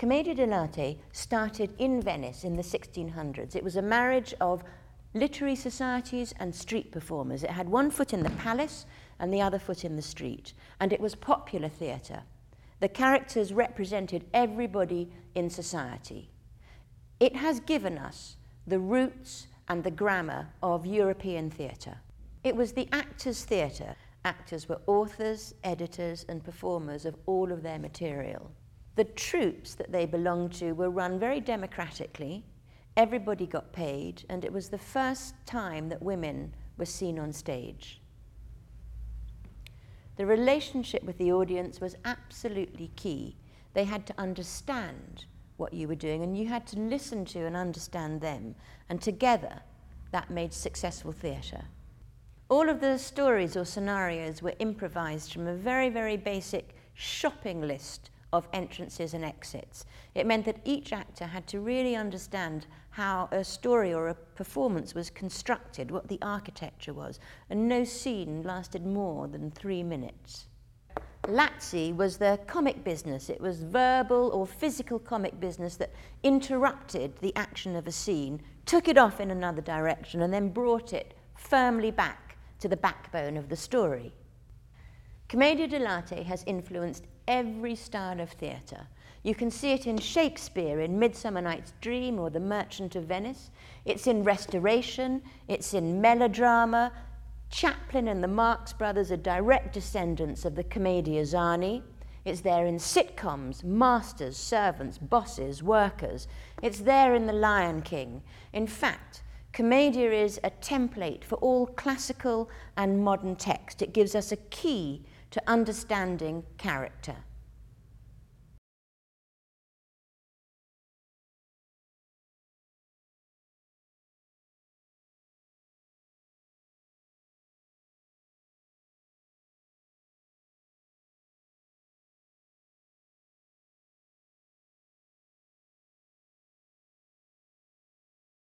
Commedia dell'arte started in Venice in the 1600s. It was a marriage of literary societies and street performers. It had one foot in the palace and the other foot in the street, and it was popular theatre. The characters represented everybody in society. It has given us the roots and the grammar of European theatre. It was the actors' theatre. Actors were authors, editors, and performers of all of their material. The troupes that they belonged to were run very democratically. Everybody got paid, and it was the first time that women were seen on stage. The relationship with the audience was absolutely key. They had to understand what you were doing, and you had to listen to and understand them. And together, that made successful theatre. All of the stories or scenarios were improvised from a very, very basic shopping list of entrances and exits. It meant that each actor had to really understand how a story or a performance was constructed, what the architecture was, and no scene lasted more than three minutes. Lazzi was the comic business. It was verbal or physical comic business that interrupted the action of a scene, took it off in another direction, and then brought it firmly back to the backbone of the story. Commedia dell'arte has influenced every style of theatre. You can see it in Shakespeare in Midsummer Night's Dream or The Merchant of Venice. It's in Restoration, it's in melodrama. Chaplin and the Marx Brothers are direct descendants of the Commedia Zani. It's there in sitcoms, masters, servants, bosses, workers. It's there in The Lion King. In fact, Commedia is a template for all classical and modern text. It gives us a key to understanding character.